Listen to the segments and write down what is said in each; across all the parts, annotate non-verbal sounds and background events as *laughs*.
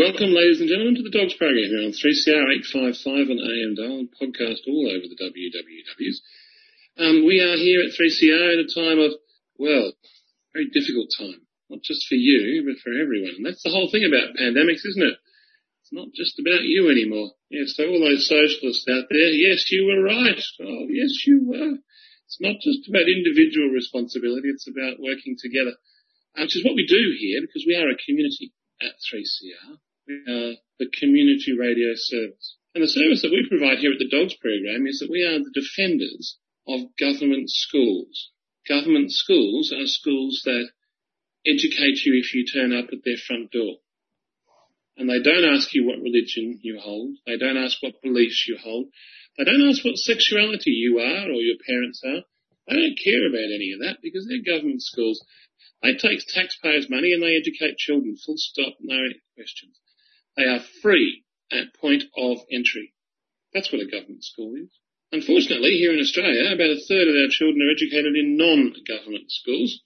Welcome, ladies and gentlemen, to the Dogs program here on 3CR 855 and AM Dial podcast all over the WWWs. Um, we are here at 3CR at a time of, well, very difficult time. Not just for you, but for everyone. And that's the whole thing about pandemics, isn't it? It's not just about you anymore. Yes, so all those socialists out there, yes, you were right. Oh, yes, you were. It's not just about individual responsibility, it's about working together, which is what we do here because we are a community at 3CR. We the community radio service. And the service that we provide here at the Dogs program is that we are the defenders of government schools. Government schools are schools that educate you if you turn up at their front door. And they don't ask you what religion you hold. They don't ask what beliefs you hold. They don't ask what sexuality you are or your parents are. They don't care about any of that because they're government schools. They take taxpayers' money and they educate children. Full stop, no questions. They are free at point of entry. That's what a government school is. Unfortunately, here in Australia, about a third of our children are educated in non-government schools.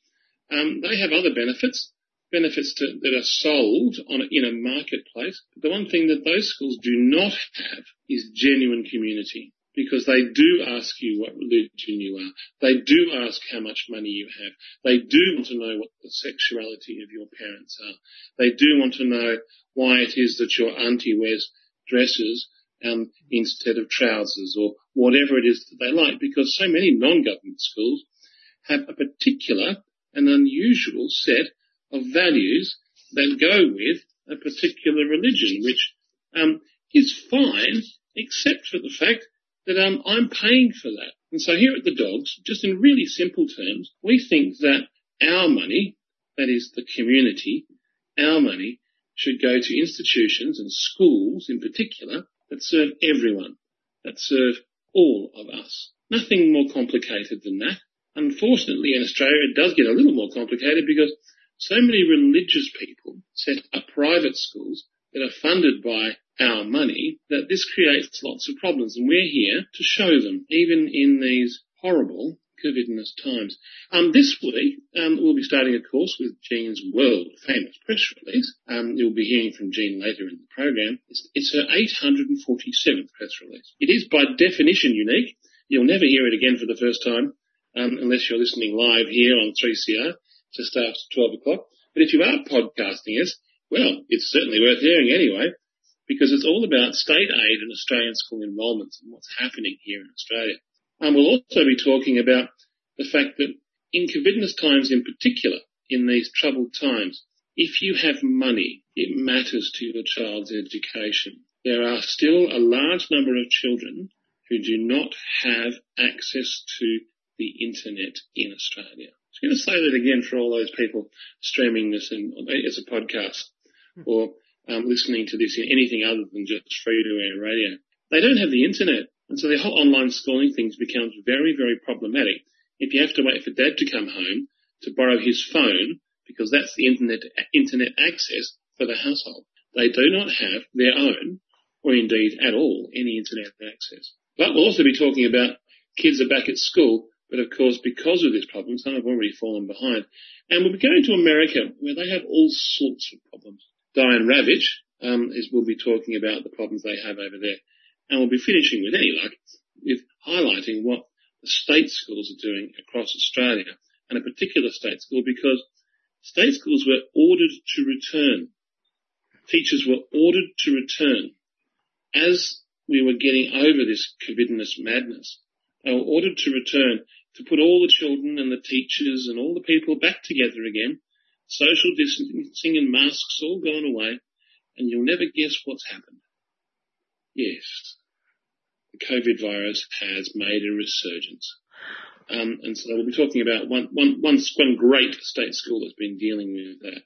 Um, they have other benefits, benefits to, that are sold a, in a marketplace. But the one thing that those schools do not have is genuine community because they do ask you what religion you are. They do ask how much money you have. They do want to know what the sexuality of your parents are. They do want to know why it is that your auntie wears dresses um, instead of trousers or whatever it is that they like because so many non-government schools have a particular and unusual set of values that go with a particular religion, which um, is fine except for the fact that um, I'm paying for that. And so here at the Dogs, just in really simple terms, we think that our money, that is the community, our money should go to institutions and schools in particular that serve everyone, that serve all of us. Nothing more complicated than that. Unfortunately, in Australia, it does get a little more complicated because so many religious people set up private schools that are funded by our money that this creates lots of problems. And we're here to show them, even in these horrible COVIDness times. Um, this week, um, we'll be starting a course with Jean's world famous press release. Um, you'll be hearing from Jean later in the program. It's, it's her 847th press release. It is by definition unique. You'll never hear it again for the first time, um, unless you're listening live here on 3CR just after 12 o'clock. But if you are podcasting us, well, it's certainly worth hearing anyway because it's all about state aid and Australian school enrolments and what's happening here in Australia. And we'll also be talking about the fact that in COVIDness times in particular, in these troubled times, if you have money, it matters to your child's education. There are still a large number of children who do not have access to the internet in Australia. I'm going to say that again for all those people streaming this in, as a podcast hmm. or um, listening to this in anything other than just free to air radio. They don't have the internet. And so the whole online schooling thing becomes very, very problematic. If you have to wait for dad to come home to borrow his phone, because that's the internet, internet access for the household. They do not have their own, or indeed at all, any internet access. But we'll also be talking about kids are back at school, but of course, because of this problem, some have already fallen behind. And we'll be going to America, where they have all sorts of problems. Diane Ravitch um, is, will be talking about the problems they have over there. And we'll be finishing with any luck with highlighting what the state schools are doing across Australia and a particular state school because state schools were ordered to return. Teachers were ordered to return as we were getting over this COVIDness madness. They were ordered to return to put all the children and the teachers and all the people back together again social distancing and masks all gone away, and you'll never guess what's happened. Yes, the COVID virus has made a resurgence. Um, and so we'll be talking about one, one, one, one great state school that's been dealing with that,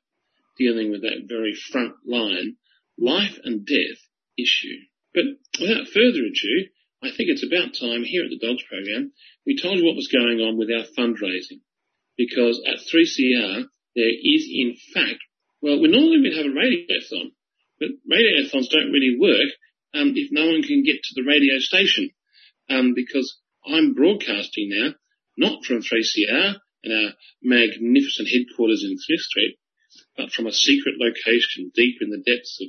dealing with that very front line life and death issue. But without further ado, I think it's about time here at the Dogs program we told you what was going on with our fundraising. Because at 3CR, there is in fact, well, we normally would have a radiothon, but radiothons don't really work um, if no one can get to the radio station, um, because I'm broadcasting now, not from 3CR and our magnificent headquarters in Smith Street, but from a secret location deep in the depths of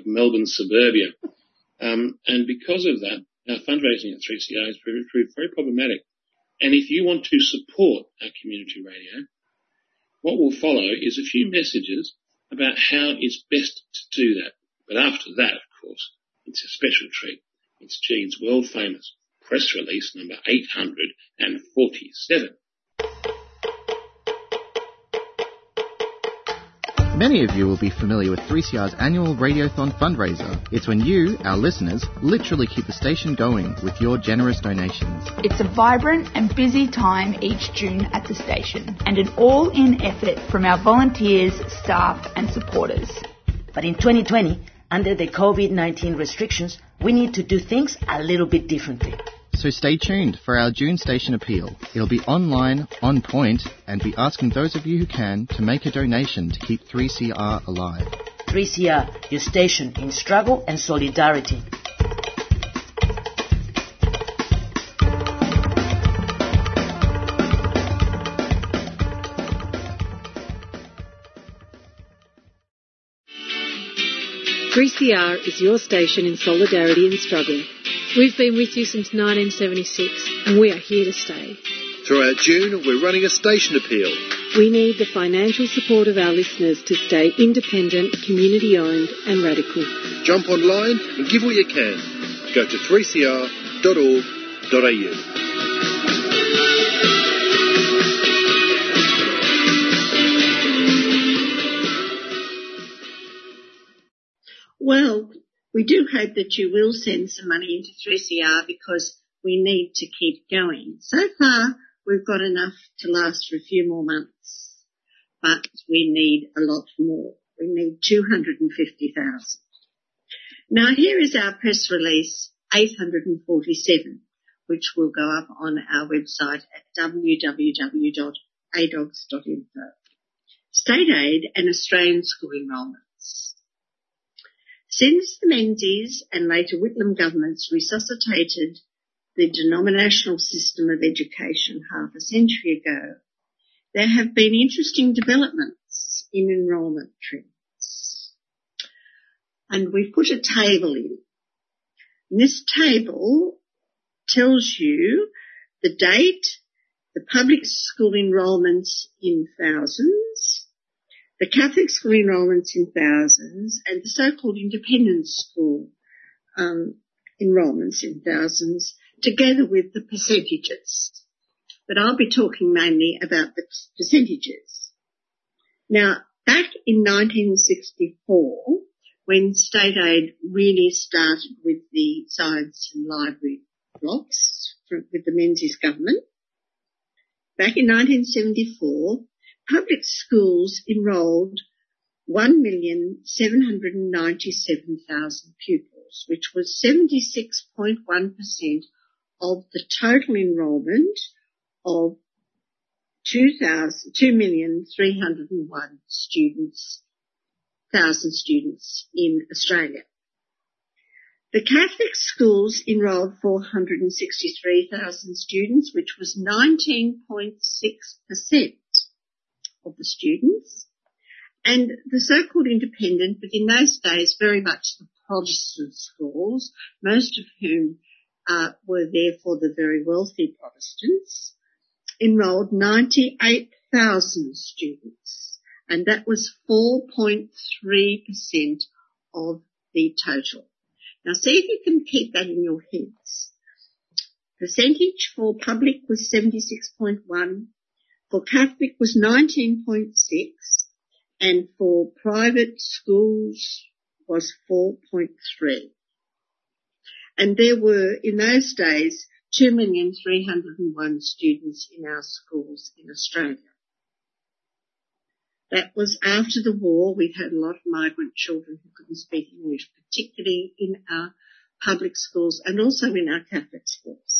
of Melbourne suburbia. Um, and because of that, our fundraising at 3CR has proved, proved very problematic. And if you want to support our community radio, what will follow is a few messages about how it's best to do that. But after that, of course, it's a special treat. It's Gene's world famous press release number 847. Many of you will be familiar with 3CR's annual Radiothon fundraiser. It's when you, our listeners, literally keep the station going with your generous donations. It's a vibrant and busy time each June at the station, and an all in effort from our volunteers, staff, and supporters. But in 2020, under the COVID 19 restrictions, we need to do things a little bit differently. So stay tuned for our June station appeal. It'll be online, on point, and be asking those of you who can to make a donation to keep 3CR alive. 3CR, your station in struggle and solidarity. Three CR is your station in solidarity and struggle. We've been with you since 1976 and we are here to stay. Throughout June, we're running a station appeal. We need the financial support of our listeners to stay independent, community owned and radical. Jump online and give what you can. Go to 3cr.org.au. Well, we do hope that you will send some money into 3CR because we need to keep going. So far, we've got enough to last for a few more months, but we need a lot more. We need 250,000. Now here is our press release 847, which will go up on our website at www.adogs.info. State aid and Australian school enrolments. Since the Menzies and later Whitlam governments resuscitated the denominational system of education half a century ago, there have been interesting developments in enrolment trends. And we've put a table in. And this table tells you the date, the public school enrolments in thousands, the Catholic school enrolments in thousands, and the so-called independent school um, enrolments in thousands, together with the percentages. But I'll be talking mainly about the percentages. Now, back in 1964, when state aid really started with the science and library blocks with the Menzies government, back in 1974, public schools enrolled 1,797,000 pupils, which was 76.1% of the total enrolment of 2,301 students, thousand students in Australia. The Catholic schools enrolled 463,000 students, which was 19.6% of the students. And the so-called independent, but in those days very much the Protestant schools, most of whom uh, were therefore the very wealthy Protestants, enrolled 98,000 students, and that was 4.3% of the total. Now see if you can keep that in your heads. Percentage for public was 76.1, for Catholic was 19.6, and for private schools was 4.3. And there were, in those days, 2,301 students in our schools in Australia. That was after the war. We had a lot of migrant children who couldn't speak English, particularly in our public schools and also in our Catholic schools.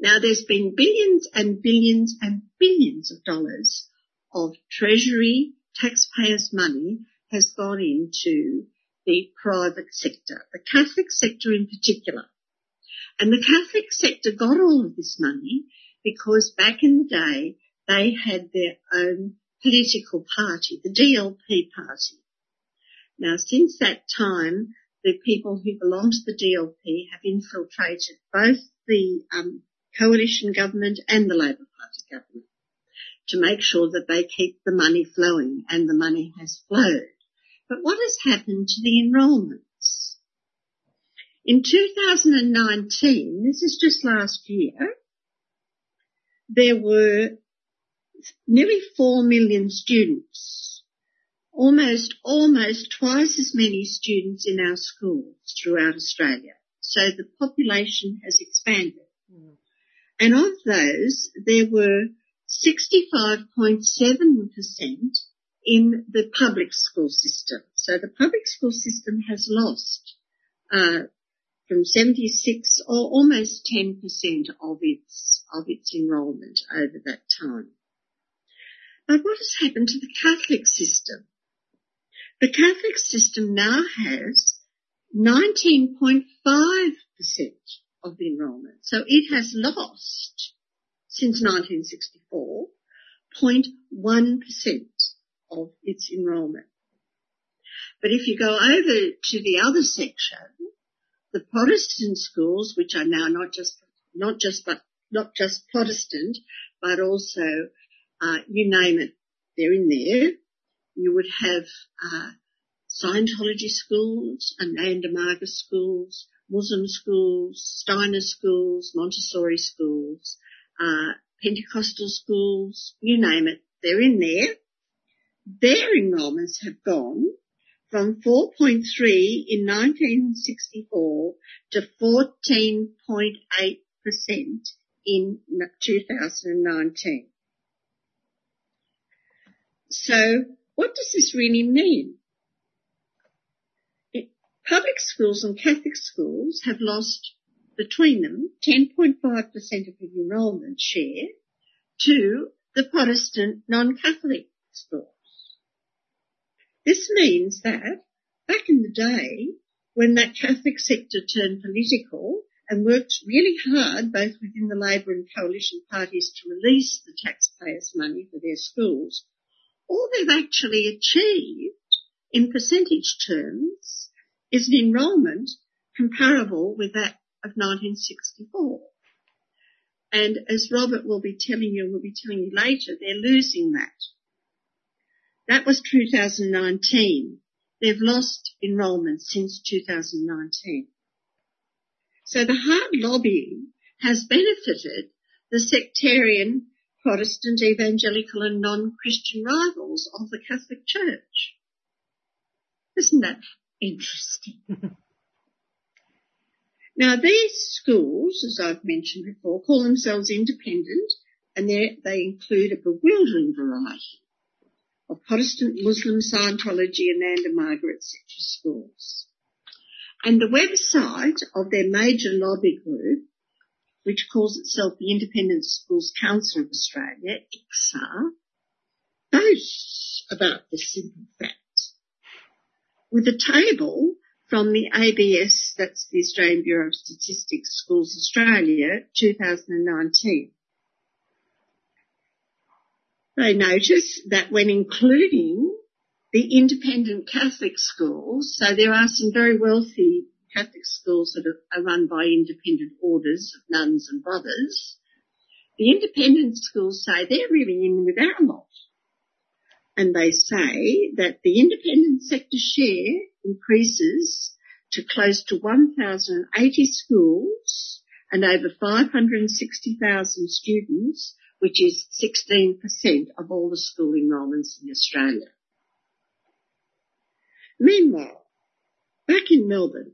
Now there's been billions and billions and billions of dollars of Treasury taxpayers' money has gone into the private sector, the Catholic sector in particular. And the Catholic sector got all of this money because back in the day they had their own political party, the DLP party. Now, since that time, the people who belong to the DLP have infiltrated both the um, coalition government and the Labor Party government to make sure that they keep the money flowing, and the money has flowed. But what has happened to the enrolments? In 2019, this is just last year, there were nearly 4 million students, almost, almost twice as many students in our schools throughout Australia. So the population has expanded. Mm. And of those, there were 65.7% in the public school system. So the public school system has lost uh, from 76 or almost 10% of its of its enrolment over that time. But what has happened to the Catholic system? The Catholic system now has 19.5% of the enrolment. So it has lost since 1964 0.1% of its enrolment. But if you go over to the other section, the Protestant schools, which are now not just not just but not just Protestant, but also uh, you name it, they're in there. You would have uh, Scientology schools, Ananda Marga schools, Muslim schools, Steiner schools, Montessori schools, uh, Pentecostal schools, you name it, they're in there. Their enrolments have gone from 4.3 in 1964 to 14.8% in 2019. So what does this really mean? Public schools and Catholic schools have lost between them 10.5% of the enrolment share to the Protestant non-Catholic schools. This means that back in the day, when that Catholic sector turned political and worked really hard both within the Labor and Coalition parties to release the taxpayers' money for their schools, all they've actually achieved in percentage terms is an enrolment comparable with that of 1964. And as Robert will be telling you, will be telling you later, they're losing that. That was 2019. They've lost enrolment since 2019. So the hard lobbying has benefited the sectarian Protestant, evangelical and non-Christian rivals of the Catholic Church. Isn't that interesting? *laughs* now these schools, as I've mentioned before, call themselves independent and they include a bewildering variety of Protestant, Muslim, Scientology, and Ananda Marga, etc. schools. And the website of their major lobby group, which calls itself the Independent Schools Council of Australia, ICSA, boasts about this simple fact. With a table from the ABS, that's the Australian Bureau of Statistics Schools Australia, 2019 they notice that when including the independent Catholic schools, so there are some very wealthy Catholic schools that are run by independent orders of nuns and brothers, the independent schools say they're really in with our lot. And they say that the independent sector share increases to close to 1,080 schools and over 560,000 students which is 16% of all the school enrolments in Australia. Meanwhile, back in Melbourne,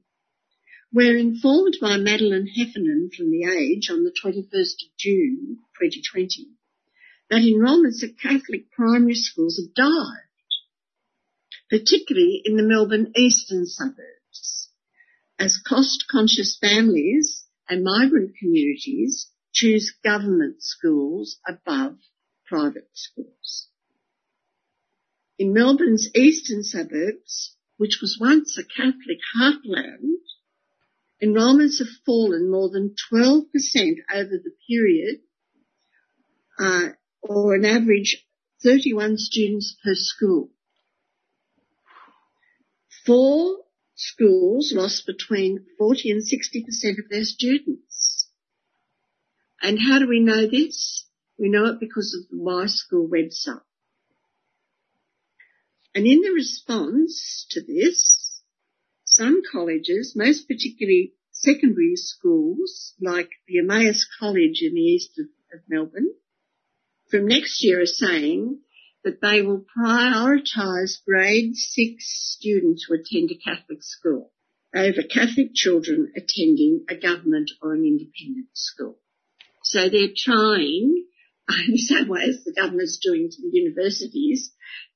we're informed by Madeleine Heffernan from The Age on the 21st of June 2020 that enrolments at Catholic primary schools have dived, particularly in the Melbourne eastern suburbs, as cost-conscious families and migrant communities choose government schools above private schools. In Melbourne's eastern suburbs, which was once a Catholic heartland, enrolments have fallen more than 12% over the period, uh, or an average 31 students per school. Four schools lost between 40 and 60% of their students. And how do we know this? We know it because of the My School website. And in the response to this, some colleges, most particularly secondary schools like the Emmaus College in the east of, of Melbourne, from next year are saying that they will prioritise grade six students who attend a Catholic school over Catholic children attending a government or an independent school. So they're trying, *laughs* in the same way as the government's doing to the universities,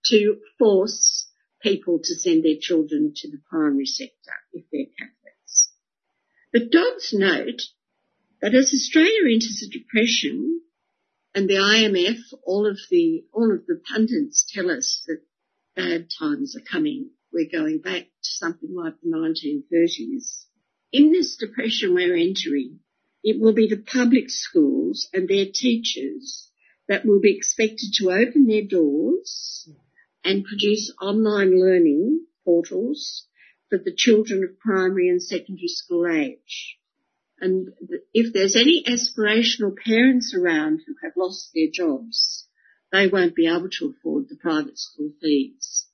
to force people to send their children to the primary sector if they're Catholics. But DOGS note that as Australia enters a depression, and the IMF, all of the, all of the pundits tell us that bad times are coming. We're going back to something like the 1930s. In this depression we're entering, it will be the public schools and their teachers that will be expected to open their doors and produce online learning portals for the children of primary and secondary school age. And if there's any aspirational parents around who have lost their jobs, they won't be able to afford the private school fees.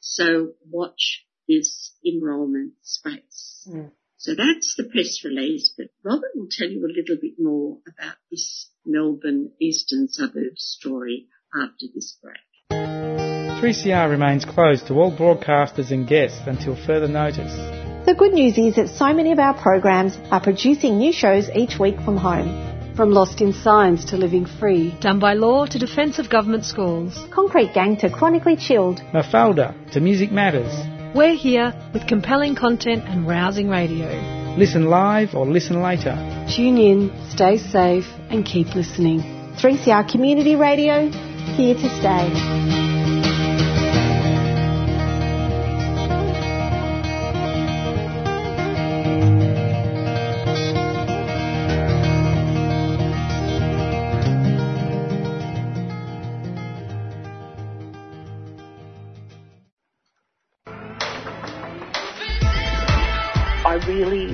So watch this enrolment space. Mm. So that's the press release, but Robert will tell you a little bit more about this Melbourne Eastern Suburbs story after this break. 3CR remains closed to all broadcasters and guests until further notice. The good news is that so many of our programs are producing new shows each week from home. From Lost in Science to Living Free. Done by Law to Defence of Government Schools. Concrete Gang to Chronically Chilled. Mafalda to Music Matters. We're here with compelling content and rousing radio. Listen live or listen later. Tune in, stay safe, and keep listening. 3CR Community Radio, here to stay.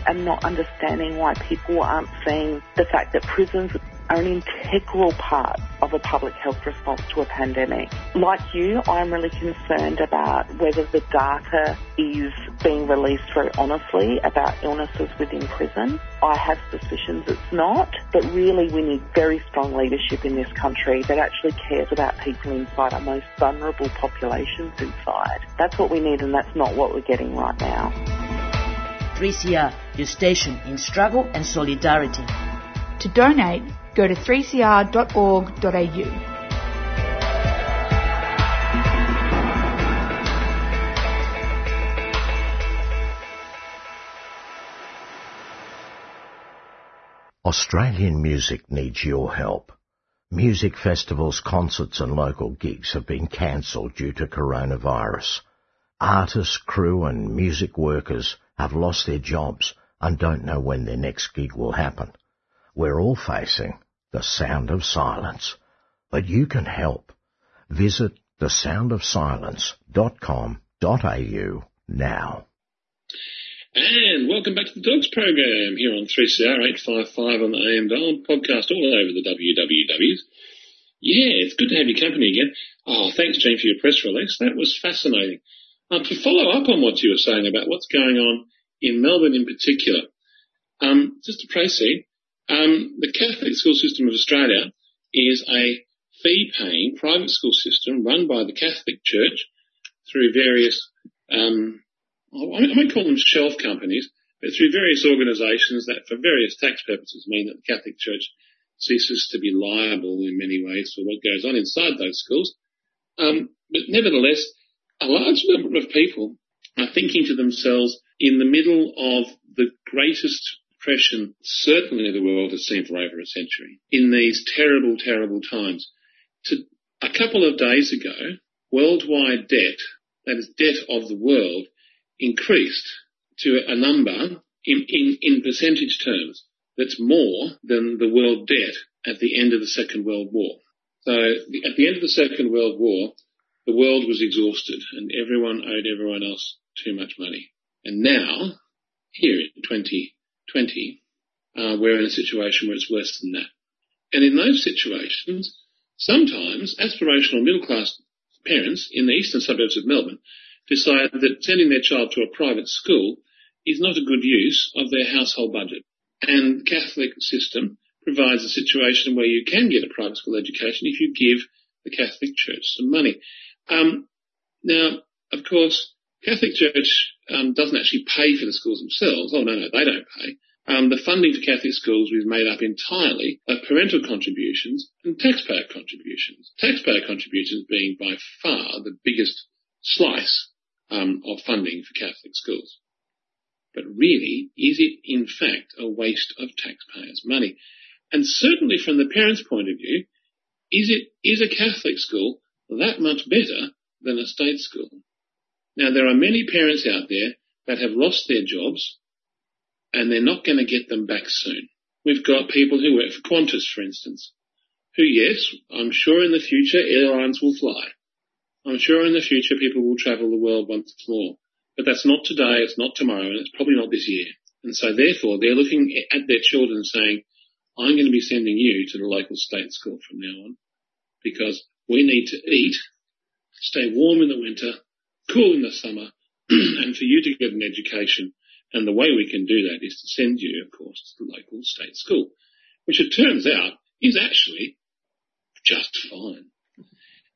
Am not understanding why people aren't seeing the fact that prisons are an integral part of a public health response to a pandemic. Like you, I'm really concerned about whether the data is being released very honestly about illnesses within prison. I have suspicions it's not, but really we need very strong leadership in this country that actually cares about people inside our most vulnerable populations inside. That's what we need and that's not what we're getting right now. 3CR, your station in struggle and solidarity. To donate, go to 3cr.org.au. Australian music needs your help. Music festivals, concerts and local gigs have been cancelled due to coronavirus. Artists, crew and music workers have lost their jobs and don't know when their next gig will happen. We're all facing the sound of silence. But you can help. Visit thesoundofsilence.com.au now. And welcome back to the Dogs program here on 3CR 855 on the AM dial, podcast all over the WWWs. Yeah, it's good to have your company again. Oh, thanks, Gene, for your press release. That was fascinating. Um, to follow up on what you were saying about what's going on in Melbourne in particular, um, just to proceed, um, the Catholic school system of Australia is a fee-paying private school system run by the Catholic Church through various, um, I might call them shelf companies, but through various organisations that, for various tax purposes, mean that the Catholic Church ceases to be liable in many ways for what goes on inside those schools. Um, but nevertheless, a large number of people are thinking to themselves in the middle of the greatest depression certainly the world has seen for over a century in these terrible, terrible times. To, a couple of days ago, worldwide debt, that is debt of the world, increased to a number in, in, in percentage terms that's more than the world debt at the end of the Second World War. So at the end of the Second World War, the world was exhausted and everyone owed everyone else too much money. And now, here in 2020, uh, we're in a situation where it's worse than that. And in those situations, sometimes aspirational middle class parents in the eastern suburbs of Melbourne decide that sending their child to a private school is not a good use of their household budget. And the Catholic system provides a situation where you can get a private school education if you give the Catholic Church some money. Um, now, of course, Catholic Church um, doesn't actually pay for the schools themselves. Oh no, no, they don't pay. Um, the funding for Catholic schools is made up entirely of parental contributions and taxpayer contributions. Taxpayer contributions being by far the biggest slice um, of funding for Catholic schools. But really, is it in fact a waste of taxpayers' money? And certainly from the parents' point of view, is it is a Catholic school that much better than a state school? Now there are many parents out there that have lost their jobs and they're not going to get them back soon. We've got people who work for Qantas, for instance, who, yes, I'm sure in the future airlines will fly. I'm sure in the future people will travel the world once more. But that's not today, it's not tomorrow, and it's probably not this year. And so therefore they're looking at their children saying, I'm going to be sending you to the local state school from now on because we need to eat, stay warm in the winter, cool in the summer, *clears throat* and for you to get an education and the way we can do that is to send you, of course, to the local state school, which it turns out is actually just fine.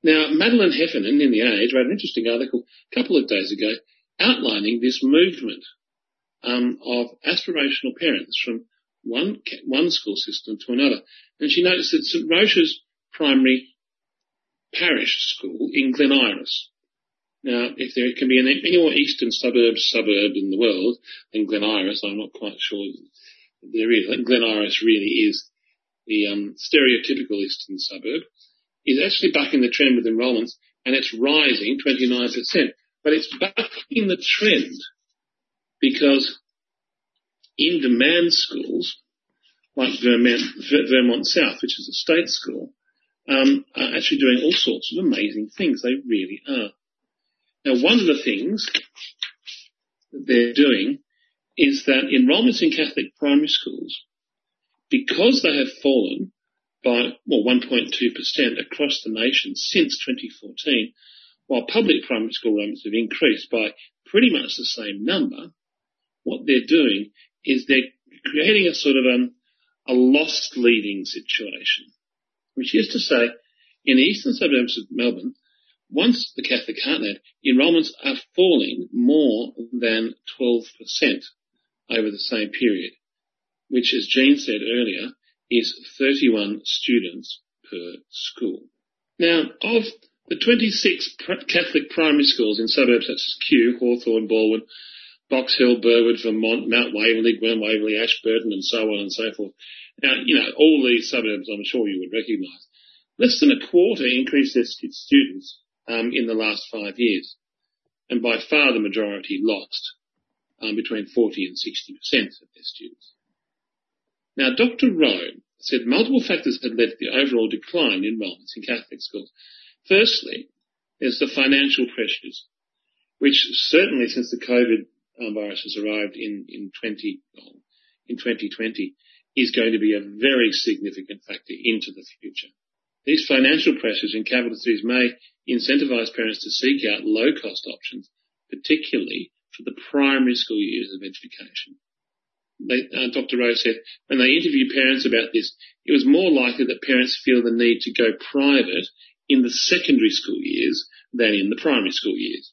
Now, Madeleine Heffernan in The Age wrote an interesting article a couple of days ago outlining this movement um, of aspirational parents from one, one school system to another. And she noticed that St Roch's primary parish school in Glen Iris now, if there can be any more eastern suburb suburb in the world than Glen Iris, I'm not quite sure there is. Glen Iris really is the um, stereotypical eastern suburb. Is actually bucking the trend with enrolments, and it's rising 29%. But it's bucking the trend because in demand schools, like Vermont, Vermont South, which is a state school, um, are actually doing all sorts of amazing things. They really are. Now, one of the things that they're doing is that enrolments in Catholic primary schools, because they have fallen by, well, 1.2% across the nation since 2014, while public primary school enrolments have increased by pretty much the same number, what they're doing is they're creating a sort of um, a lost leading situation, which is to say, in the eastern suburbs of Melbourne, once the Catholic Heartland, enrolments are falling more than 12% over the same period, which, as Jean said earlier, is 31 students per school. Now, of the 26 Catholic primary schools in suburbs such as Kew, Hawthorn, Balwyn, Box Hill, Burwood, Vermont, Mount Waverley, Glen Waverley, Ashburton, and so on and so forth. Now, you know, all these suburbs I'm sure you would recognise. Less than a quarter increased their students um, in the last five years. And by far the majority lost um, between 40 and 60% of their students. Now, Dr. Rowe said multiple factors had led to the overall decline in enrolments in Catholic schools. Firstly, there's the financial pressures, which certainly since the COVID um, virus has arrived in, in 20, in 2020 is going to be a very significant factor into the future. These financial pressures in capital cities may incentivize parents to seek out low cost options, particularly for the primary school years of education. They, uh, Dr. Rowe said when they interviewed parents about this, it was more likely that parents feel the need to go private in the secondary school years than in the primary school years.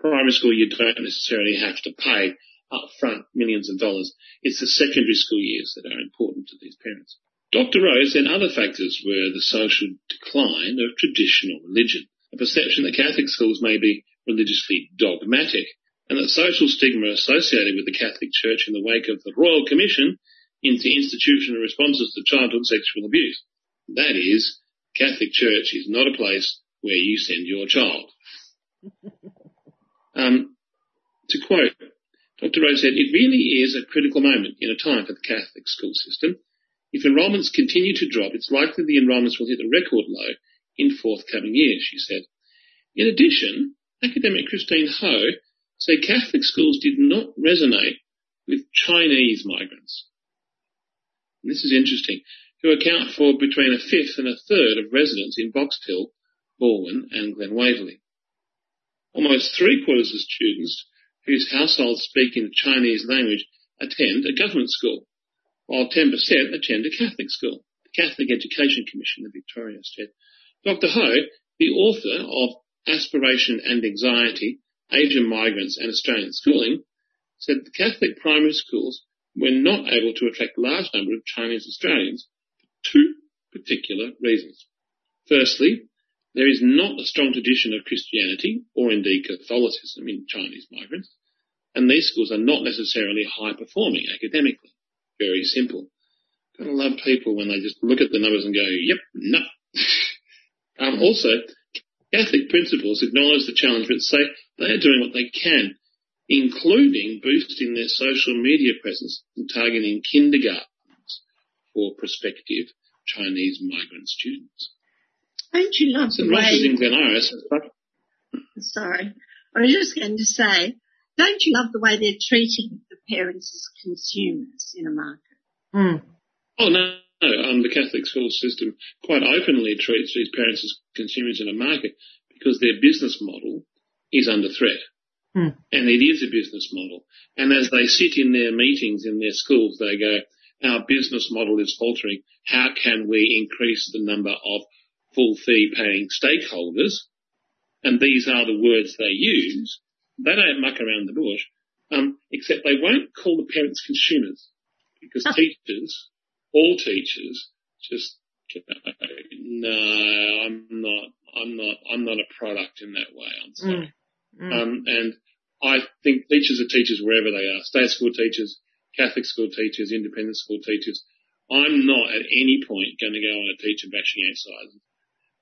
Primary school, you don't necessarily have to pay upfront millions of dollars. It's the secondary school years that are important to these parents. Dr. Rose said other factors were the social decline of traditional religion, a perception that Catholic schools may be religiously dogmatic, and that social stigma associated with the Catholic Church in the wake of the Royal Commission into institutional responses to childhood sexual abuse. That is, Catholic Church is not a place where you send your child. Um, to quote, Dr. Rose said, it really is a critical moment in a time for the Catholic school system if enrolments continue to drop, it's likely the enrolments will hit a record low in forthcoming years, she said. In addition, academic Christine Ho said Catholic schools did not resonate with Chinese migrants. And this is interesting, who account for between a fifth and a third of residents in Box Hill, Balwyn and Glen Waverley. Almost three quarters of students whose households speak in the Chinese language attend a government school, while 10% attend a Catholic school. The Catholic Education Commission of Victoria said. Dr. Ho, the author of Aspiration and Anxiety, Asian Migrants and Australian Schooling, said the Catholic primary schools were not able to attract a large number of Chinese Australians for two particular reasons. Firstly, there is not a strong tradition of Christianity or indeed Catholicism in Chinese migrants, and these schools are not necessarily high performing academically. Very simple. Gotta love people when they just look at the numbers and go, yep, no. *laughs* um, also, Catholic principals acknowledge the challenge but say they are doing what they can including boosting their social media presence and targeting kindergartens for prospective Chinese migrant students. Don't you love St. the way... in Glen Iris. Sorry. I was just going to say, don't you love the way they're treating the parents as consumers in a market? Mm. Oh no, no. Um, the Catholic school system quite openly treats these parents as consumers in a market because their business model is under threat. Hmm. And it is a business model. And as they sit in their meetings in their schools, they go, our business model is faltering. How can we increase the number of full fee paying stakeholders? And these are the words they use. They don't muck around the bush, um, except they won't call the parents consumers because teachers, all teachers, just go, no, I'm not, I'm not, I'm not a product in that way. I'm sorry. Mm. Um, and I think teachers are teachers wherever they are. State school teachers, Catholic school teachers, independent school teachers. I'm not at any point going to go on a teacher bashing exercise.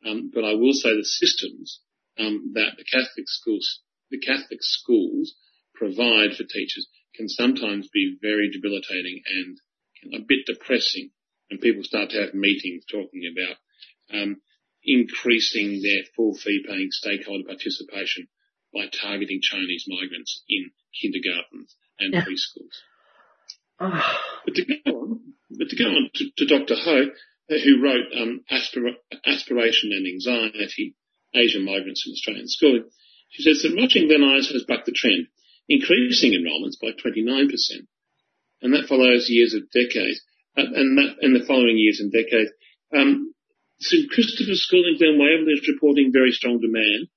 Um, but I will say the systems um, that the Catholic schools, the Catholic schools provide for teachers can sometimes be very debilitating and a bit depressing when people start to have meetings talking about um, increasing their full fee paying stakeholder participation by targeting Chinese migrants in kindergartens and Yeah. preschools. Oh. But to go on, but to go on to, to Dr. Ho, who wrote um, Aspira- Aspiration and Anxiety, Asian Migrants in Australian Schooling, she says that watching Glen Iris has bucked the trend, increasing enrolments by 29%. And that follows years of decades, uh, and that, and the following years and decades. Um, St Christopher's School in Glen Waverley is reporting very strong demand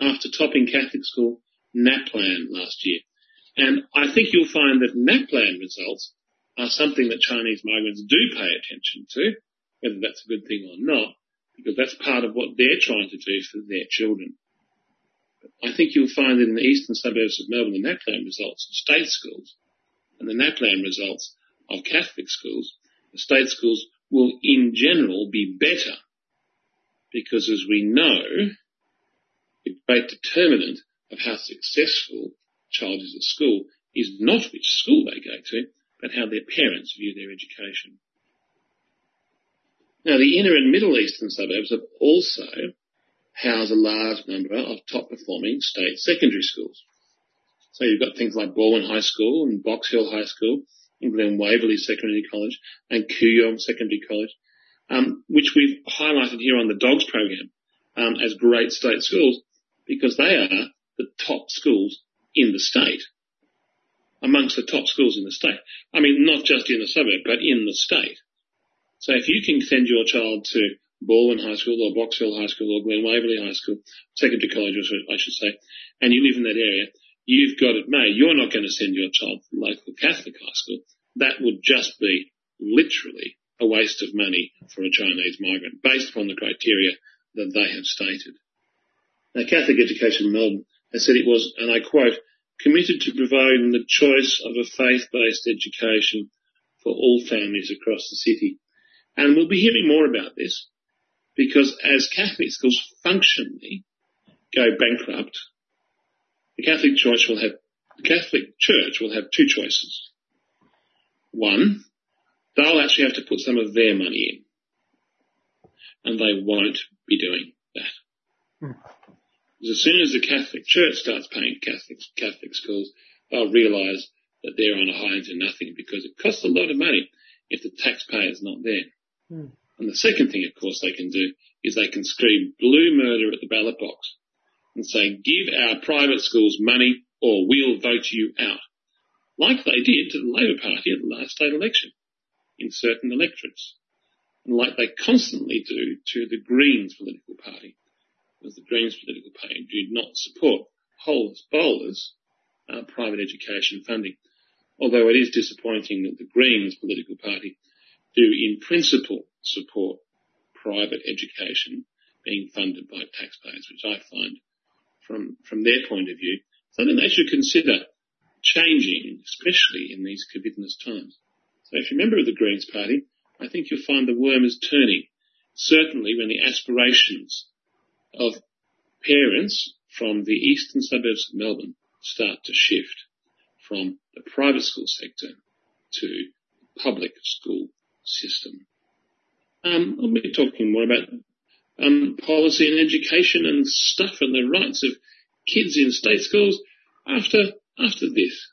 after topping Catholic school NAPLAN last year. And I think you'll find that NAPLAN results are something that Chinese migrants do pay attention to, whether that's a good thing or not, because that's part of what they're trying to do for their children. I think you'll find that in the eastern suburbs of Melbourne, the NAPLAN results of state schools and the NAPLAN results of Catholic schools, the state schools will in general be better because as we know, the great determinant of how successful a child is at school is not which school they go to, but how their parents view their education. Now, the inner and middle eastern suburbs have also housed a large number of top performing state secondary schools. So you've got things like Balwyn High School and Box Hill High School, and Glen Waverley Secondary College, and Kooyong Secondary College, um, which we've highlighted here on the DOGS program um, as great state schools because they are the top schools in the state, amongst the top schools in the state. I mean, not just in the suburb, but in the state. So if you can send your child to Balwyn High School or Box Hill High School or Glen Waverley High School, secondary college, I should say, and you live in that area, you've got it made. You're not going to send your child to local Catholic high school. That would just be literally a waste of money for a Chinese migrant based upon the criteria that they have stated. Now, Catholic Education Melbourne has said it was, and I quote, committed to providing the choice of a faith-based education for all families across the city. And we'll be hearing more about this because as Catholic schools functionally go bankrupt, the Catholic Church will have the Catholic Church will have two choices. One, they'll actually have to put some of their money in, and they won't be doing that. Hmm. Because as soon as the Catholic Church starts paying Catholic, Catholic schools, they'll realise that they're on a high into nothing because it costs a lot of money if the taxpayer's not there. Mm. And the second thing, of course, they can do is they can scream blue murder at the ballot box and say, give our private schools money or we'll vote you out. Like they did to the Labor Party at the last state election in certain electorates. And like they constantly do to the Greens political party because the Greens political party did not support Holers Bowlers uh, private education funding. Although it is disappointing that the Greens political party do in principle support private education being funded by taxpayers, which I find from, from their point of view, something they should consider changing, especially in these COVIDness times. So if you're a member of the Greens party, I think you'll find the worm is turning. Certainly when the aspirations of parents from the eastern suburbs of Melbourne start to shift from the private school sector to public school system. Um, I'll be talking more about um, policy and education and stuff and the rights of kids in state schools after after this.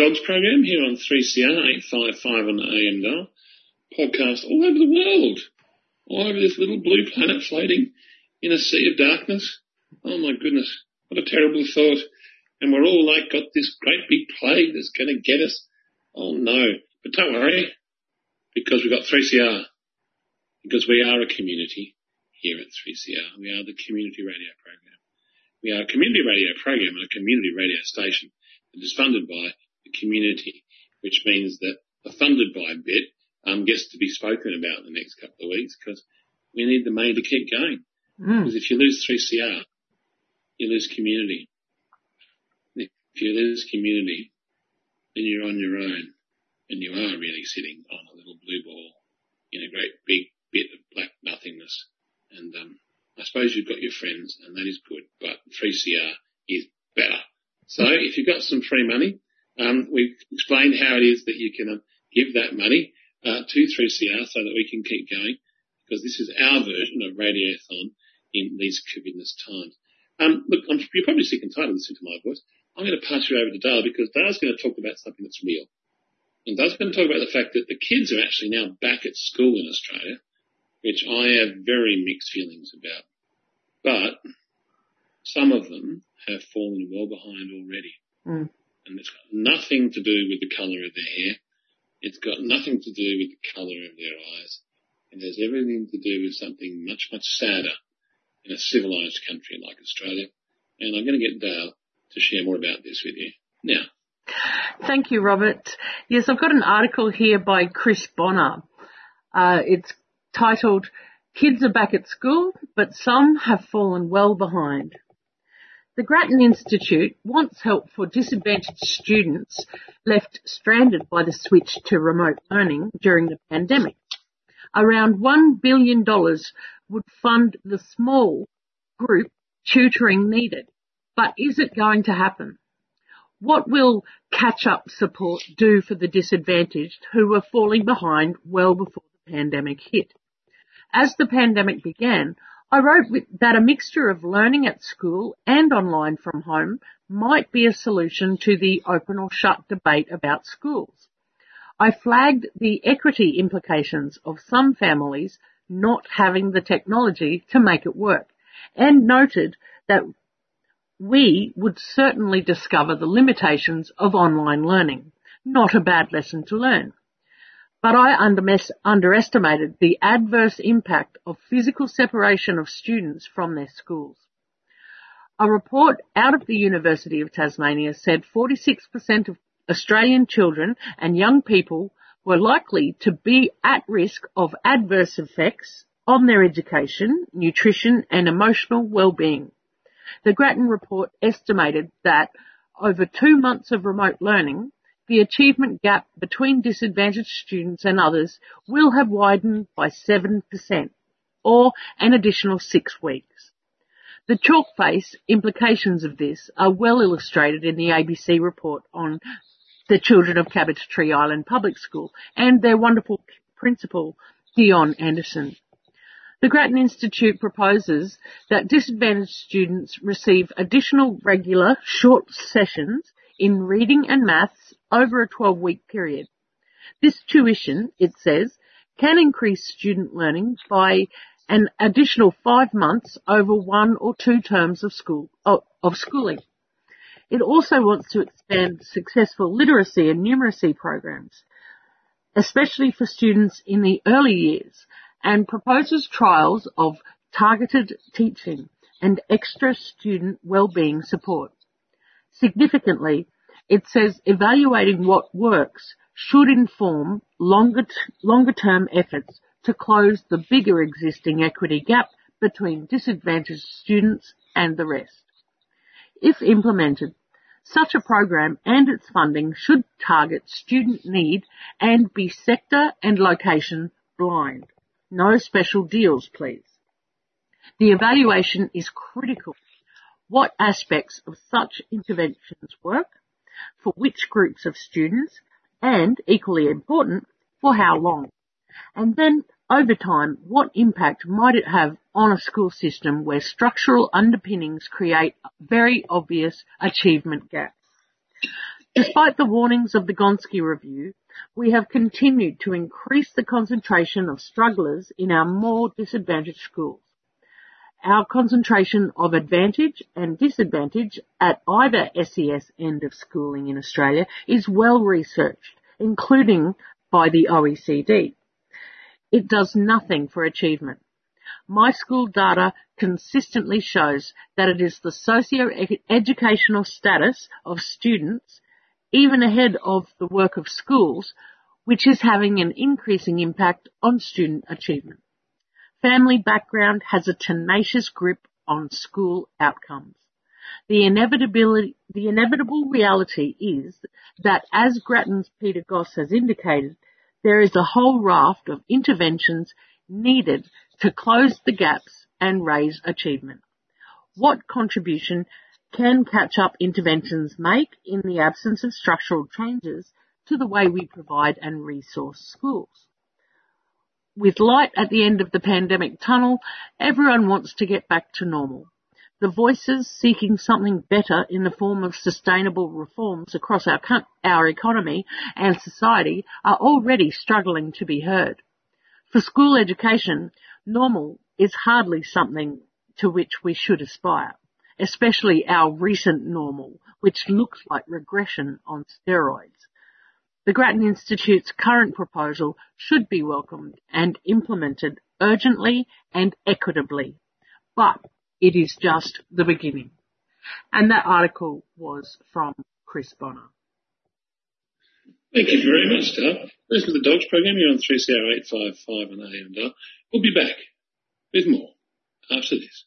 Dogs program here on 3CR 855 on the AM dial. Podcast all over the world. All over this little blue planet floating in a sea of darkness. Oh my goodness. What a terrible thought. And we're all like got this great big plague that's going to get us. Oh no. But don't worry. Because we've got 3CR. Because we are a community here at 3CR. We are the community radio program. We are a community radio program and a community radio station that is funded by community, which means that the funded by bit um, gets to be spoken about in the next couple of weeks because we need the money to keep going. Mm. Because if you lose 3CR, you lose community. If you lose community, then you're on your own and you are really sitting on a little blue ball in a great big bit of black nothingness. And um, I suppose you've got your friends and that is good, but 3CR is better. So if you've got some free money, um, we've explained how it is that you can uh, give that money uh, to 3CR so that we can keep going because this is our version of Radiothon in these COVIDness times. Um, look, I'm, you're probably sick and tired of listening to my voice. I'm going to pass you over to Dale because Dale's going to talk about something that's real. And Dale's going to talk about the fact that the kids are actually now back at school in Australia, which I have very mixed feelings about. But some of them have fallen well behind already. Mm. And it's got nothing to do with the colour of their hair. It's got nothing to do with the colour of their eyes. It has everything to do with something much, much sadder in a civilised country like Australia. And I'm going to get Dale to share more about this with you. now. Thank you, Robert. Yes, I've got an article here by Chris Bonnor. Uh, it's titled Kids are back at school, but some have fallen well behind. The Grattan Institute wants help for disadvantaged students left stranded by the switch to remote learning during the pandemic. Around $1 billion would fund the small group tutoring needed. But is it going to happen? What will catch up support do for the disadvantaged who were falling behind well before the pandemic hit? As the pandemic began, I wrote that a mixture of learning at school and online from home might be a solution to the open or shut debate about schools. I flagged the equity implications of some families not having the technology to make it work and noted that we would certainly discover the limitations of online learning. Not a bad lesson to learn but I underestimated the adverse impact of physical separation of students from their schools. A report out of the University of Tasmania said 46% of Australian children and young people were likely to be at risk of adverse effects on their education, nutrition and emotional well-being. The Grattan report estimated that over two months of remote learning, the achievement gap between disadvantaged students and others will have widened by 7% or an additional six weeks. The chalk face implications of this are well illustrated in the ABC report on the children of Cabbage Tree Island Public School and their wonderful principal, Dion Anderson. The Grattan Institute proposes that disadvantaged students receive additional regular short sessions in reading and maths over a 12 week period. This tuition, it says, can increase student learning by an additional five months over one or two terms of school, of schooling. It also wants to expand successful literacy and numeracy programs, especially for students in the early years, and proposes trials of targeted teaching and extra student well-being support. Significantly, it says evaluating what works should inform longer, longer term efforts to close the bigger existing equity gap between disadvantaged students and the rest. If implemented, such a program and its funding should target student need and be sector and location blind. No special deals, please. The evaluation is critical what aspects of such interventions work, for which groups of students, and equally important, for how long. And then over time, what impact might it have on a school system where structural underpinnings create very obvious achievement gaps? Despite the warnings of the Gonski Review, we have continued to increase the concentration of strugglers in our more disadvantaged schools. Our concentration of advantage and disadvantage at either SES end of schooling in Australia is well researched, including by the OECD. It does nothing for achievement. My school data consistently shows that it is the socio-educational status of students, even ahead of the work of schools, which is having an increasing impact on student achievement. Family background has a tenacious grip on school outcomes. The inevitability, the inevitable reality is that as Grattan's Peter Goss has indicated, there is a whole raft of interventions needed to close the gaps and raise achievement. What contribution can catch up interventions make in the absence of structural changes to the way we provide and resource schools? With light at the end of the pandemic tunnel, everyone wants to get back to normal. The voices seeking something better in the form of sustainable reforms across our, our economy and society are already struggling to be heard. For school education, normal is hardly something to which we should aspire, especially our recent normal, which looks like regression on steroids. The Grattan Institute's current proposal should be welcomed and implemented urgently and equitably. But it is just the beginning. And that article was from Chris Bonnor. Thank you very much, Dar. This is the Dogs program You're on 3CR 855 and AM Dar. We'll be back with more after this.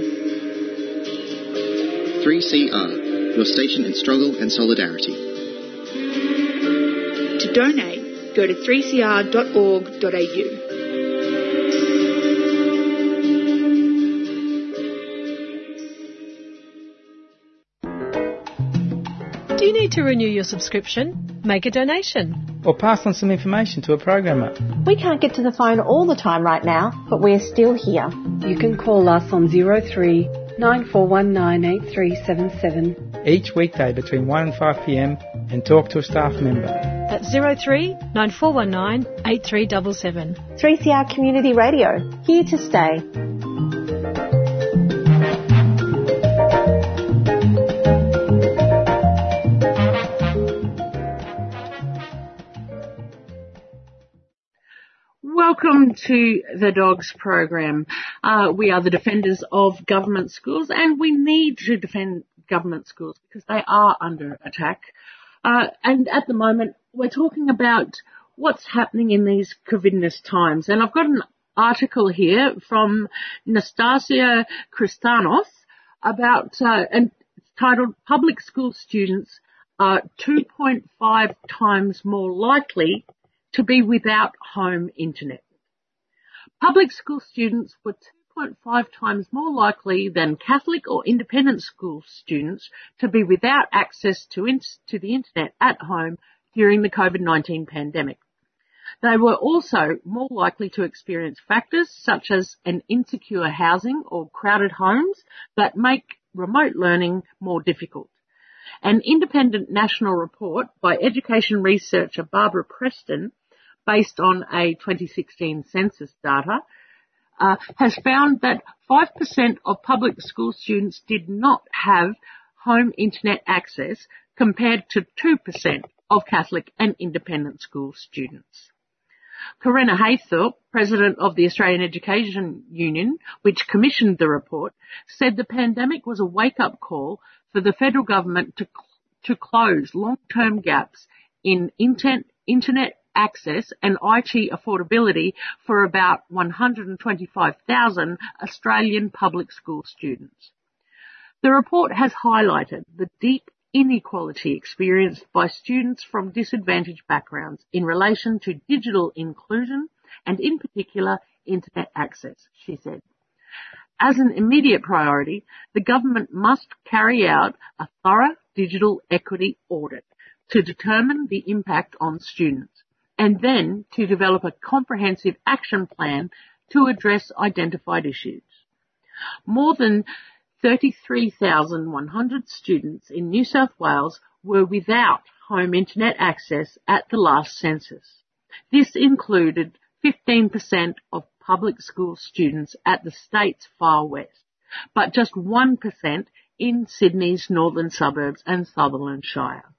3CR, your station in struggle and solidarity. To donate, go to 3cr.org.au. Do you need to renew your subscription? Make a donation. Or pass on some information to a programmer. We can't get to the phone all the time right now, but we're still here. You can call us on 03 94198377 Each weekday between 1 and 5 pm and talk to a staff member. That's 03 9419 8377. 3CR Community Radio, here to stay. Welcome to the Dogs program. Uh, we are the defenders of government schools and we need to defend government schools because they are under attack. Uh, and at the moment we're talking about what's happening in these COVIDness times. And I've got an article here from Natassia Chrysanthos about, uh, and it's titled Public School Students are 2.5 times more likely to be without home internet. Public school students were 2.5 times more likely than Catholic or independent school students to be without access to, in- to the internet at home during the COVID-19 pandemic. They were also more likely to experience factors such as an insecure housing or crowded homes that make remote learning more difficult. An independent national report by education researcher Barbara Preston based on a 2016 census data, uh, has found that 5% of public school students did not have home internet access compared to 2% of Catholic and independent school students. Correna Haythorpe, president of the Australian Education Union, which commissioned the report, said the pandemic was a wake-up call for the federal government to, to close long-term gaps in internet, internet access and IT affordability for about 125,000 Australian public school students. The report has highlighted the deep inequality experienced by students from disadvantaged backgrounds in relation to digital inclusion and in particular internet access, she said. As an immediate priority, the government must carry out a thorough digital equity audit to determine the impact on students and then to develop a comprehensive action plan to address identified issues. More than 33,100 students in New South Wales were without home internet access at the last census. This included 15% of public school students at the state's far west, but just 1% in Sydney's northern suburbs and Sutherland Shire.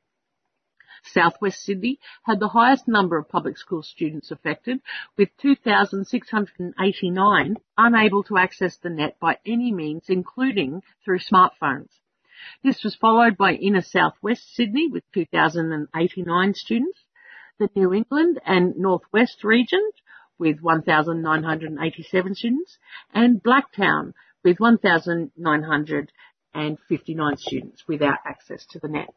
Southwest Sydney had the highest number of public school students affected, with 2,689 unable to access the net by any means, including through smartphones. This was followed by inner southwest Sydney with 2,089 students, the New England and Northwest regions with 1,987 students, and Blacktown with 1,959 students without access to the net.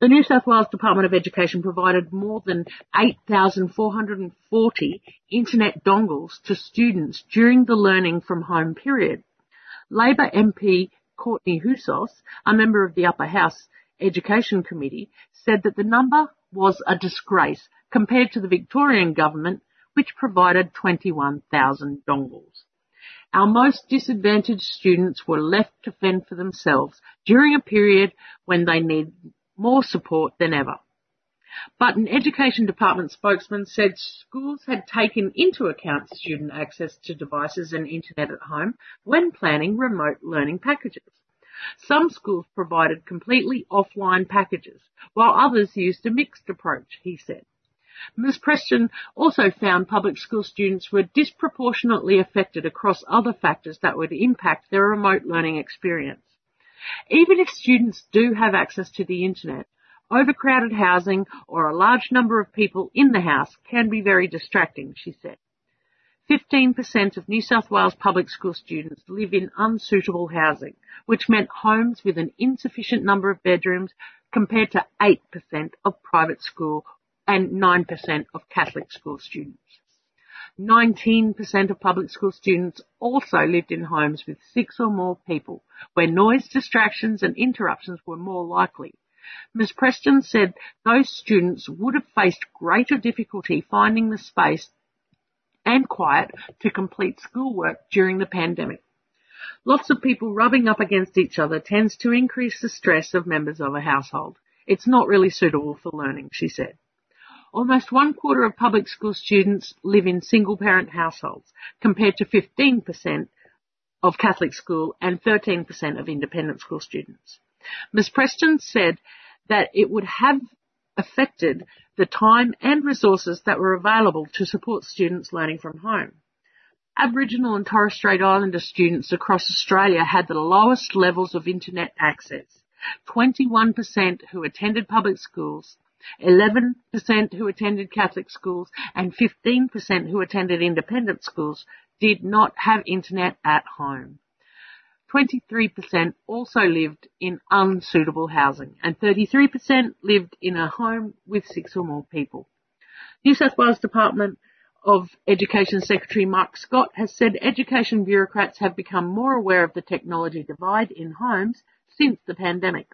The New South Wales Department of Education provided more than 8,440 internet dongles to students during the learning from home period. Labor MP Courtney Houssos, a member of the Upper House Education Committee, said that the number was a disgrace compared to the Victorian government, which provided 21,000 dongles. Our most disadvantaged students were left to fend for themselves during a period when they need more support than ever. But an education department spokesman said schools had taken into account student access to devices and internet at home when planning remote learning packages. Some schools provided completely offline packages, while others used a mixed approach, he said. Ms Preston also found public school students were disproportionately affected across other factors that would impact their remote learning experience. Even if students do have access to the internet, overcrowded housing or a large number of people in the house can be very distracting, she said. 15% of New South Wales public school students live in unsuitable housing, which meant homes with an insufficient number of bedrooms compared to 8% of private school and 9% of Catholic school students. 19% of public school students also lived in homes with six or more people, where noise distractions and interruptions were more likely. Ms Preston said those students would have faced greater difficulty finding the space and quiet to complete schoolwork during the pandemic. Lots of people rubbing up against each other tends to increase the stress of members of a household. It's not really suitable for learning, she said. Almost one quarter of public school students live in single parent households compared to 15% of Catholic school and 13% of independent school students. Ms Preston said that it would have affected the time and resources that were available to support students learning from home. Aboriginal and Torres Strait Islander students across Australia had the lowest levels of internet access. 21% who attended public schools 11% who attended Catholic schools and 15% who attended independent schools did not have internet at home. 23% also lived in unsuitable housing and 33% lived in a home with six or more people. New South Wales Department of Education Secretary Mark Scott has said education bureaucrats have become more aware of the technology divide in homes since the pandemic.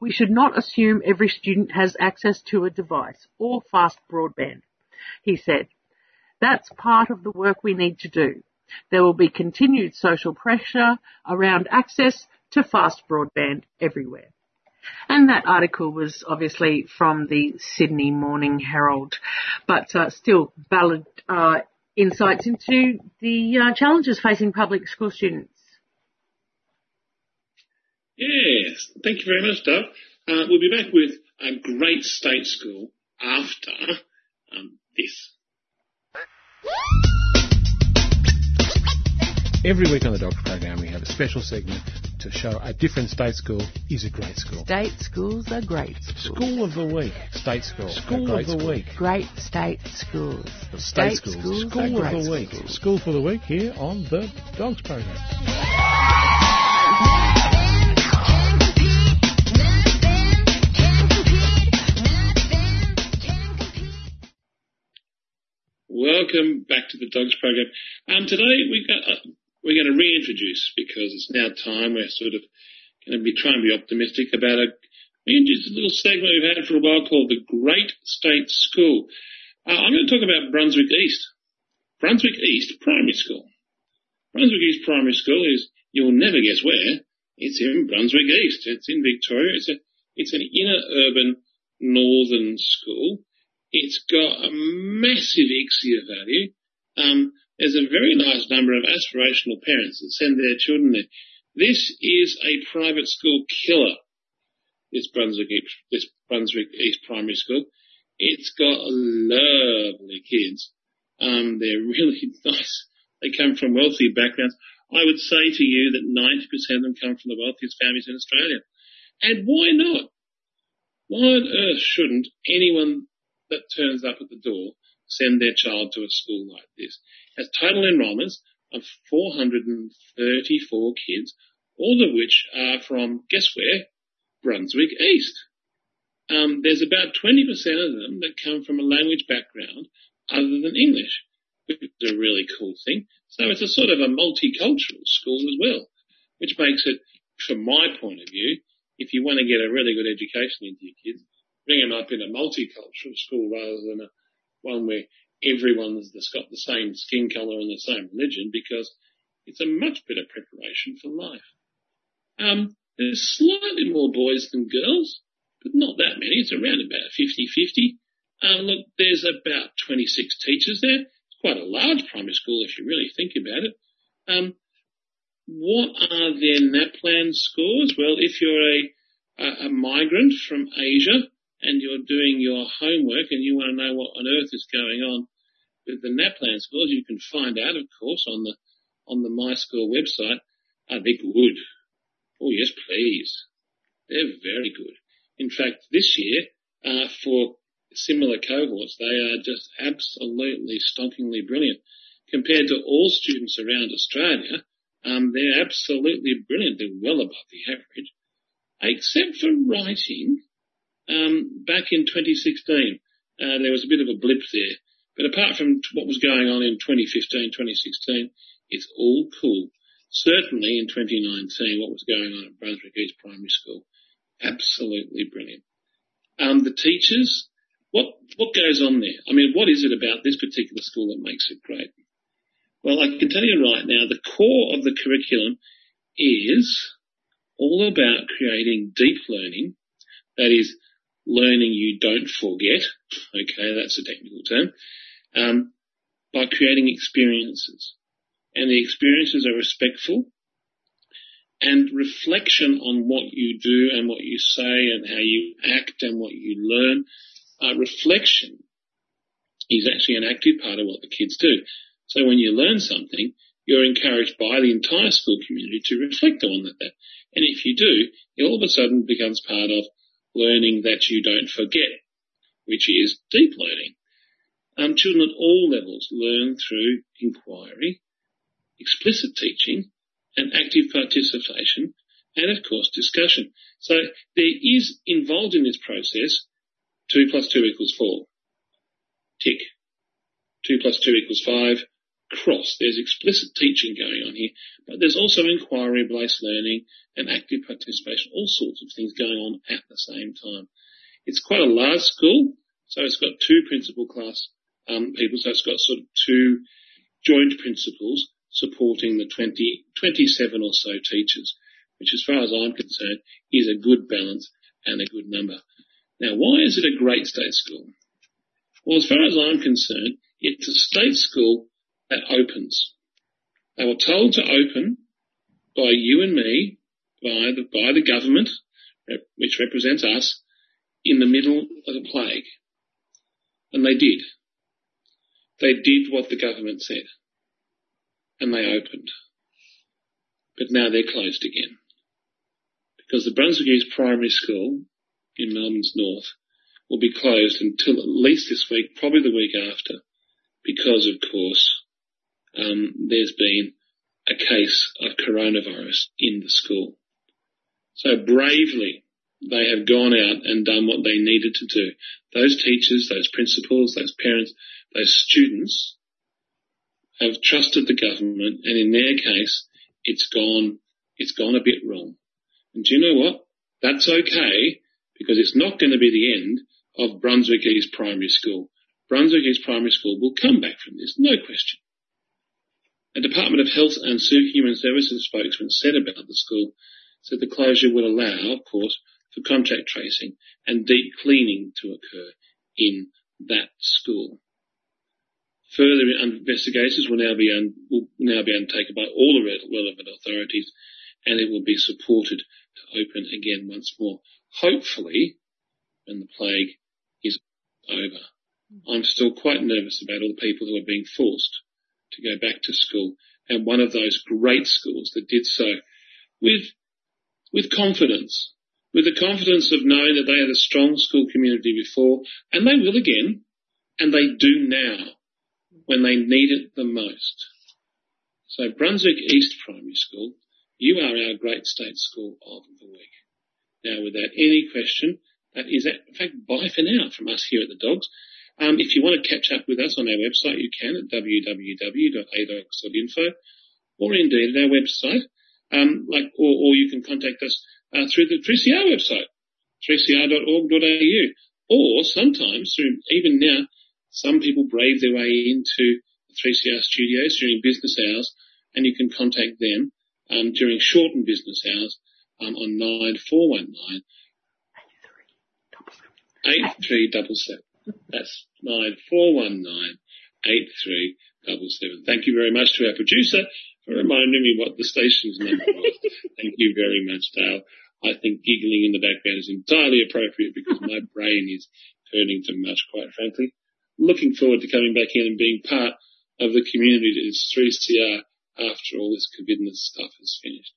We should not assume every student has access to a device or fast broadband, he said. That's part of the work we need to do. There will be continued social pressure around access to fast broadband everywhere. And that article was obviously from the Sydney Morning Herald, but uh, still valid uh, insights into the uh, challenges facing public school students. Yes, thank you very much, Doug. Uh, we'll be back with a great state school after um, this. Every week on the Dogs program, we have a special segment to show a different state school is a great school. State schools are great schools. School of the week. State school. School of the school. week. Great state schools. State, state schools. schools School are of great the week. schools. School for the week here on the Dogs program. *laughs* Welcome back to the Dogs program. Um, today we got, uh, we're going to reintroduce because it's now time. We're sort of going to be trying to be optimistic about a reintroduce a little segment we've had for a while called the Great State School. Uh, I'm going to talk about Brunswick East. Brunswick East Primary School. Brunswick East Primary School is you'll never guess where. It's in Brunswick East. It's in Victoria. It's a it's an inner urban northern school. It's got a massive ICSEA value. Um, there's a very large number of aspirational parents that send their children there. This is a private school killer. This Brunswick, this Brunswick East Primary School. It's got lovely kids. Um, they're *laughs* really nice. They come from wealthy backgrounds. I would say to you that 90% of them come from the wealthiest families in Australia. And why not? Why on earth shouldn't anyone that turns up at the door send their child to a school like this? Has total enrolments of 434 kids, all of which are from, guess where? Brunswick East. Um, there's about 20% of them that come from a language background other than English, which is a really cool thing. So it's a sort of a multicultural school as well, which makes it, from my point of view, if you want to get a really good education into your kids, bring them up in a multicultural school rather than a one where everyone's got the same skin colour and the same religion because it's a much better preparation for life. Um, there's slightly more boys than girls, but not that many. It's around about 50-50. Um, look, there's about 26 teachers there. It's quite a large primary school if you really think about it. Um, what are their NAPLAN scores? Well, if you're a, a, a migrant from Asia and you're doing your homework and you want to know what on earth is going on with the NAPLAN scores, you can find out, of course, on the on the MySchool website. Are they good? Oh yes, please. They're very good. In fact, this year, uh, for similar cohorts, they are just absolutely stonkingly brilliant. Compared to all students around Australia, um, they're absolutely brilliant. They're well above the average, except for writing. Um, back in 2016, uh, there was a bit of a blip there. But apart from what was going on in 2015, 2016, it's all cool. Certainly in 2019, what was going on at Brunswick East Primary School, absolutely brilliant. Um, the teachers, what what goes on there? I mean, what is it about this particular school that makes it great? Well, I can tell you right now, the core of the curriculum is all about creating deep learning. That is, learning you don't forget. Okay, that's a technical term. Um, by creating experiences and the experiences are respectful and reflection on what you do and what you say and how you act and what you learn. Uh, reflection is actually an active part of what the kids do. So when you learn something, you're encouraged by the entire school community to reflect on that. And if you do, it all of a sudden becomes part of learning that you don't forget, which is deep learning. Um, children at all levels learn through inquiry, explicit teaching and active participation and of course discussion. So there is involved in this process 2 plus 2 equals 4. Tick. 2 plus 2 equals 5. Cross. There's explicit teaching going on here, but there's also inquiry-based learning and active participation, all sorts of things going on at the same time. It's quite a large school, so it's got two principal class um, people, so it's got sort of two joint principals supporting the 20, 27 or so teachers, which as far as I'm concerned is a good balance and a good number. Now, why is it a great state school? Well, as far as I'm concerned, it's a state school that opens. They were told to open by you and me, by the, by the government, which represents us, in the middle of the plague. And they did. They did what the government said and they opened. But now they're closed again. Because the Brunswick East Primary School in Melbourne's North will be closed until at least this week, probably the week after, because of course, um, there's been a case of coronavirus in the school. So bravely, they have gone out and done what they needed to do. Those teachers, those principals, those parents, those students have trusted the government, and in their case, it's gone, it's gone a bit wrong. And do you know what? That's okay because it's not going to be the end of Brunswick East Primary School. Brunswick East Primary School will come back from this, no question. A Department of Health and Human Services spokesman said about the school said the closure will allow, of course, for contact tracing and deep cleaning to occur in that school. Further investigations will now be un, will now be undertaken by all the relevant authorities, and it will be supported to open again once more. Hopefully, when the plague is over. I'm still quite nervous about all the people who are being forced to go back to school, and one of those great schools that did so with with confidence, with the confidence of knowing that they had a strong school community before, and they will again, and they do now when they need it the most. So Brunswick East Primary School you are our great state school of the week. Now, without any question, that is, in fact, bye for now from us here at the Dogs. Um, if you want to catch up with us on our website, you can at www.adogs.info or indeed at our website, um, like, or, or, you can contact us uh, through the 3CR website, 3cr.org.au, or sometimes through, even now, some people brave their way into the 3CR studios during business hours, and you can contact them um, during shortened business hours um, on 9419 8377. That's 9419 8377. Thank you very much to our producer for reminding me what the station's number was. Thank you very much, Dale. I think giggling in the background is entirely appropriate because my brain is turning to mush, quite frankly. Looking forward to coming back in and being part of the community that is 3CR after all this COVIDness stuff is finished.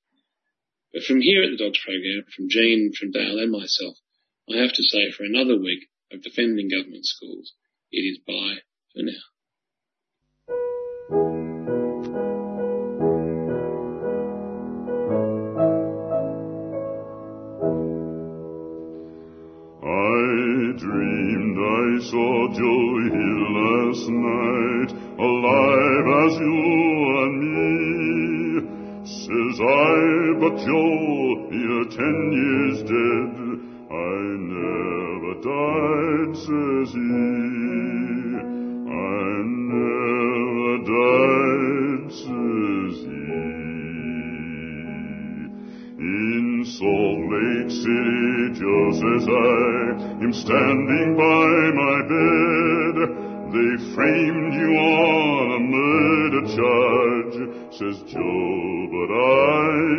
But from here at the Dogs Program, from Jean, from Dale and myself, I have to say for another week of defending government schools, it is bye for now. I dreamed I saw Joe Hill last night, alive as you and me. Says I, but Joe, you're ten years dead. I never died, says he. I never died, says he. In Salt Lake City, just as I am standing by my bed, they framed you on a murder charge, says Joe, but I